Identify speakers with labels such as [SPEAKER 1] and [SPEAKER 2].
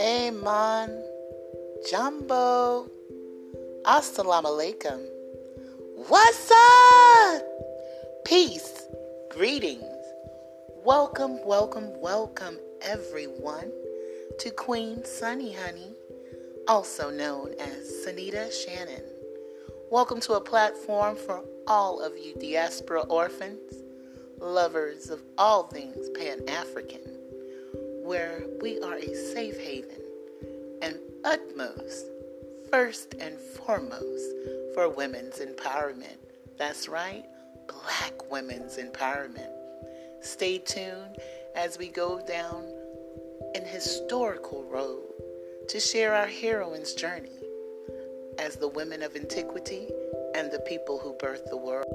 [SPEAKER 1] Aman, Jumbo, Assalamu alaikum. What's up? Peace, greetings. Welcome, welcome, welcome, everyone, to Queen Sunny Honey, also known as Sunita Shannon. Welcome to a platform for all of you diaspora orphans, lovers of all things Pan African, where we are a safe haven and utmost, first and foremost, for women's empowerment. That's right, black women's empowerment. Stay tuned as we go down an historical road to share our heroine's journey as the women of antiquity and the people who birthed the world.